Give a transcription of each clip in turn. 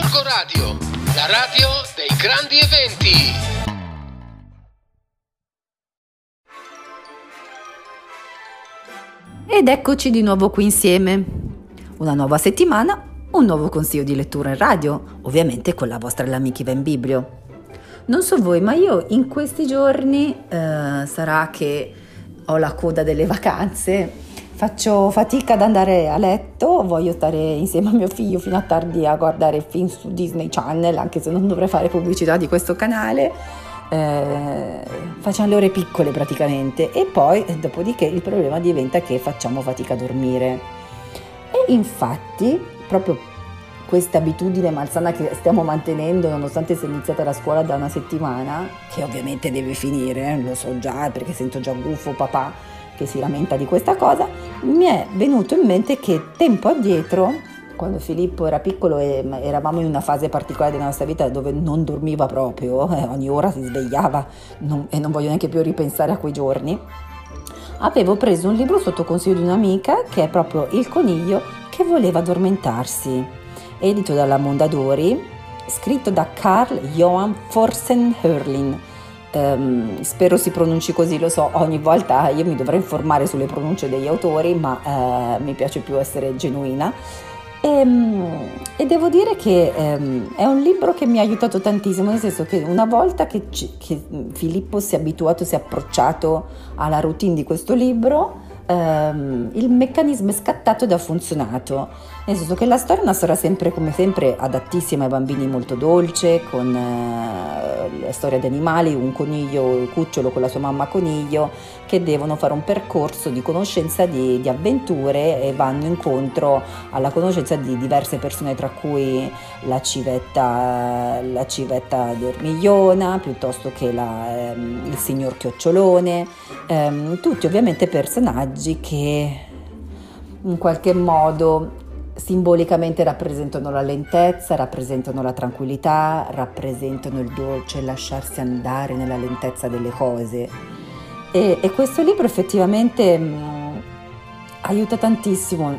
Gorgo Radio, la radio dei grandi eventi. Ed eccoci di nuovo qui insieme. Una nuova settimana, un nuovo consiglio di lettura in radio, ovviamente con la vostra L'Amichiva in Biblio. Non so voi, ma io in questi giorni eh, sarà che ho la coda delle vacanze Faccio fatica ad andare a letto, voglio stare insieme a mio figlio fino a tardi a guardare film su Disney Channel, anche se non dovrei fare pubblicità di questo canale. Eh, facciamo le ore piccole praticamente e poi dopodiché il problema diventa che facciamo fatica a dormire. E infatti proprio questa abitudine malsana che stiamo mantenendo nonostante sia iniziata la scuola da una settimana, che ovviamente deve finire, lo so già perché sento già gufo papà che si lamenta di questa cosa, mi è venuto in mente che tempo addietro, quando Filippo era piccolo e eravamo in una fase particolare della nostra vita dove non dormiva proprio, eh, ogni ora si svegliava non, e non voglio neanche più ripensare a quei giorni, avevo preso un libro sotto consiglio di un'amica che è proprio Il coniglio che voleva addormentarsi, edito dalla Mondadori, scritto da Carl Johan Forsenhörlin Um, spero si pronunci così, lo so, ogni volta io mi dovrei informare sulle pronunce degli autori, ma uh, mi piace più essere genuina. E, um, e devo dire che um, è un libro che mi ha aiutato tantissimo, nel senso che una volta che, che Filippo si è abituato, si è approcciato alla routine di questo libro, ehm, il meccanismo è scattato ed ha funzionato. Nel senso che la storia è una storia sempre, come sempre, adattissima ai bambini, molto dolce, con eh, la storia di animali, un coniglio, un cucciolo con la sua mamma coniglio, che devono fare un percorso di conoscenza di, di avventure e vanno incontro alla conoscenza di diverse persone, tra cui la civetta, la civetta dormigliona, piuttosto che la, ehm, il signor Chiocciolone, ehm, tutti ovviamente personaggi che in qualche modo simbolicamente rappresentano la lentezza, rappresentano la tranquillità, rappresentano il dolce lasciarsi andare nella lentezza delle cose. E, e questo libro effettivamente mh, mm, aiuta tantissimo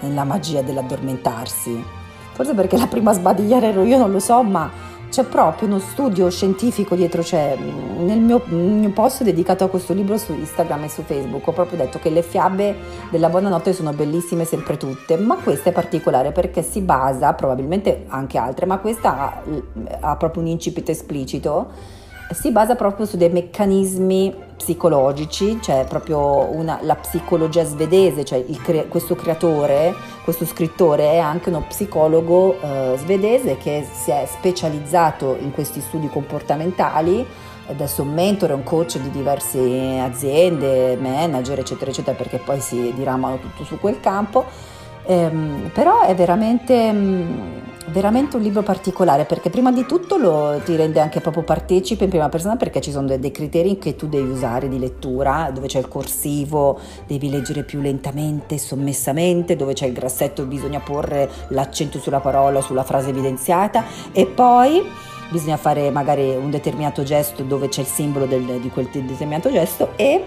nella magia dell'addormentarsi. Forse perché la prima a sbadigliare ero io, non lo so, ma c'è proprio uno studio scientifico dietro, cioè nel mio, mio, post dedicato a questo libro su Instagram e su Facebook ho proprio detto che le fiabe della buonanotte sono bellissime sempre tutte, ma questa è particolare perché si basa, probabilmente anche altre, ma questa ha, ha proprio un incipit esplicito si basa proprio su dei meccanismi psicologici, cioè proprio una, la psicologia svedese, cioè cre- questo creatore, questo scrittore è anche uno psicologo eh, svedese che si è specializzato in questi studi comportamentali adesso un mentore, un coach di diverse aziende, manager, eccetera, eccetera, perché poi si diramano tutto su quel campo. Ehm, però è veramente... Mh, mm, veramente un libro particolare perché prima di tutto lo, ti rende anche proprio partecipe in prima persona perché ci sono dei, dei, criteri che tu devi usare di lettura, dove c'è il corsivo devi leggere più lentamente, sommessamente, dove c'è il grassetto bisogna porre l'accento sulla parola, sulla frase evidenziata e poi bisogna fare magari un determinato gesto dove c'è il simbolo del, di quel determinato gesto e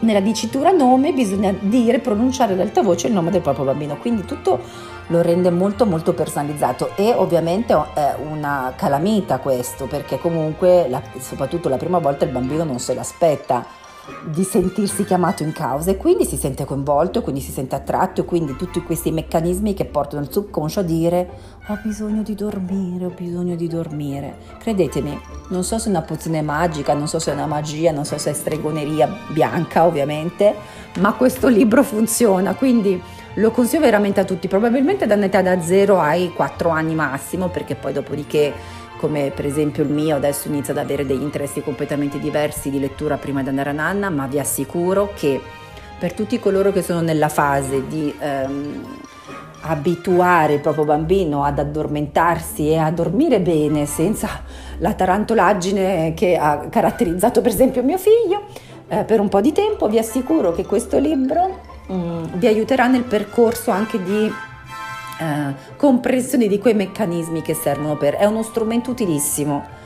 nella dicitura nome bisogna dire, pronunciare ad alta voce il nome del proprio bambino, quindi tutto lo rende molto molto personalizzato e ovviamente è una calamita questo perché comunque la, soprattutto la prima volta il bambino non se l'aspetta di sentirsi chiamato in causa e quindi si sente coinvolto, quindi si sente attratto e quindi tutti questi meccanismi che portano il subconscio a dire ho bisogno di dormire, ho bisogno di dormire. Credetemi, non so se è una pozione magica, non so se è una magia, non so se è stregoneria bianca ovviamente, ma questo libro funziona, quindi lo consiglio veramente a tutti, probabilmente da un'età da 0 ai 4 anni massimo, perché poi dopodiché come per esempio il mio adesso inizia ad avere degli interessi completamente diversi di lettura prima di andare a nanna, ma vi assicuro che per tutti coloro che sono nella fase di ehm, abituare il proprio bambino ad addormentarsi e a dormire bene senza la tarantolaggine che ha caratterizzato per esempio mio figlio, eh, per un po' di tempo vi assicuro che questo libro Mm, vi aiuterà nel percorso anche di eh, comprensione di quei meccanismi che servono per... È uno strumento utilissimo.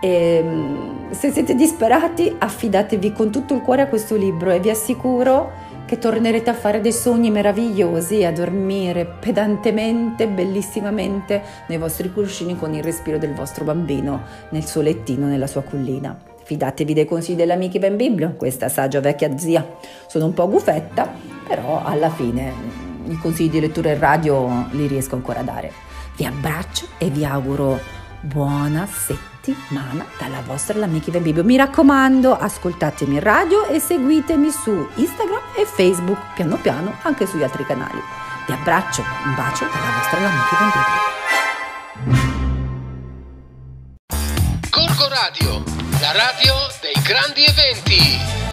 E, mm, se siete disperati, affidatevi con tutto il cuore a questo libro e vi assicuro che tornerete a fare dei sogni meravigliosi e a dormire pedantemente, bellissimamente nei vostri cuscini con il respiro del vostro bambino nel suo lettino, nella sua cullina. Fidatevi dei consigli dell'amica Ben Biblio, questa saggia vecchia zia. Sono un po' gufetta, però alla fine mm, i consigli di lettura in radio li riesco ancora a dare. Vi abbraccio e vi auguro buona settimana dalla vostra L'Amici del Bibbio. Mi raccomando, ascoltatemi in radio e seguitemi su Instagram e Facebook, piano piano anche sugli altri canali. Vi abbraccio, un bacio dalla vostra L'Amici del Bibbio. Corco Radio, la radio dei grandi eventi.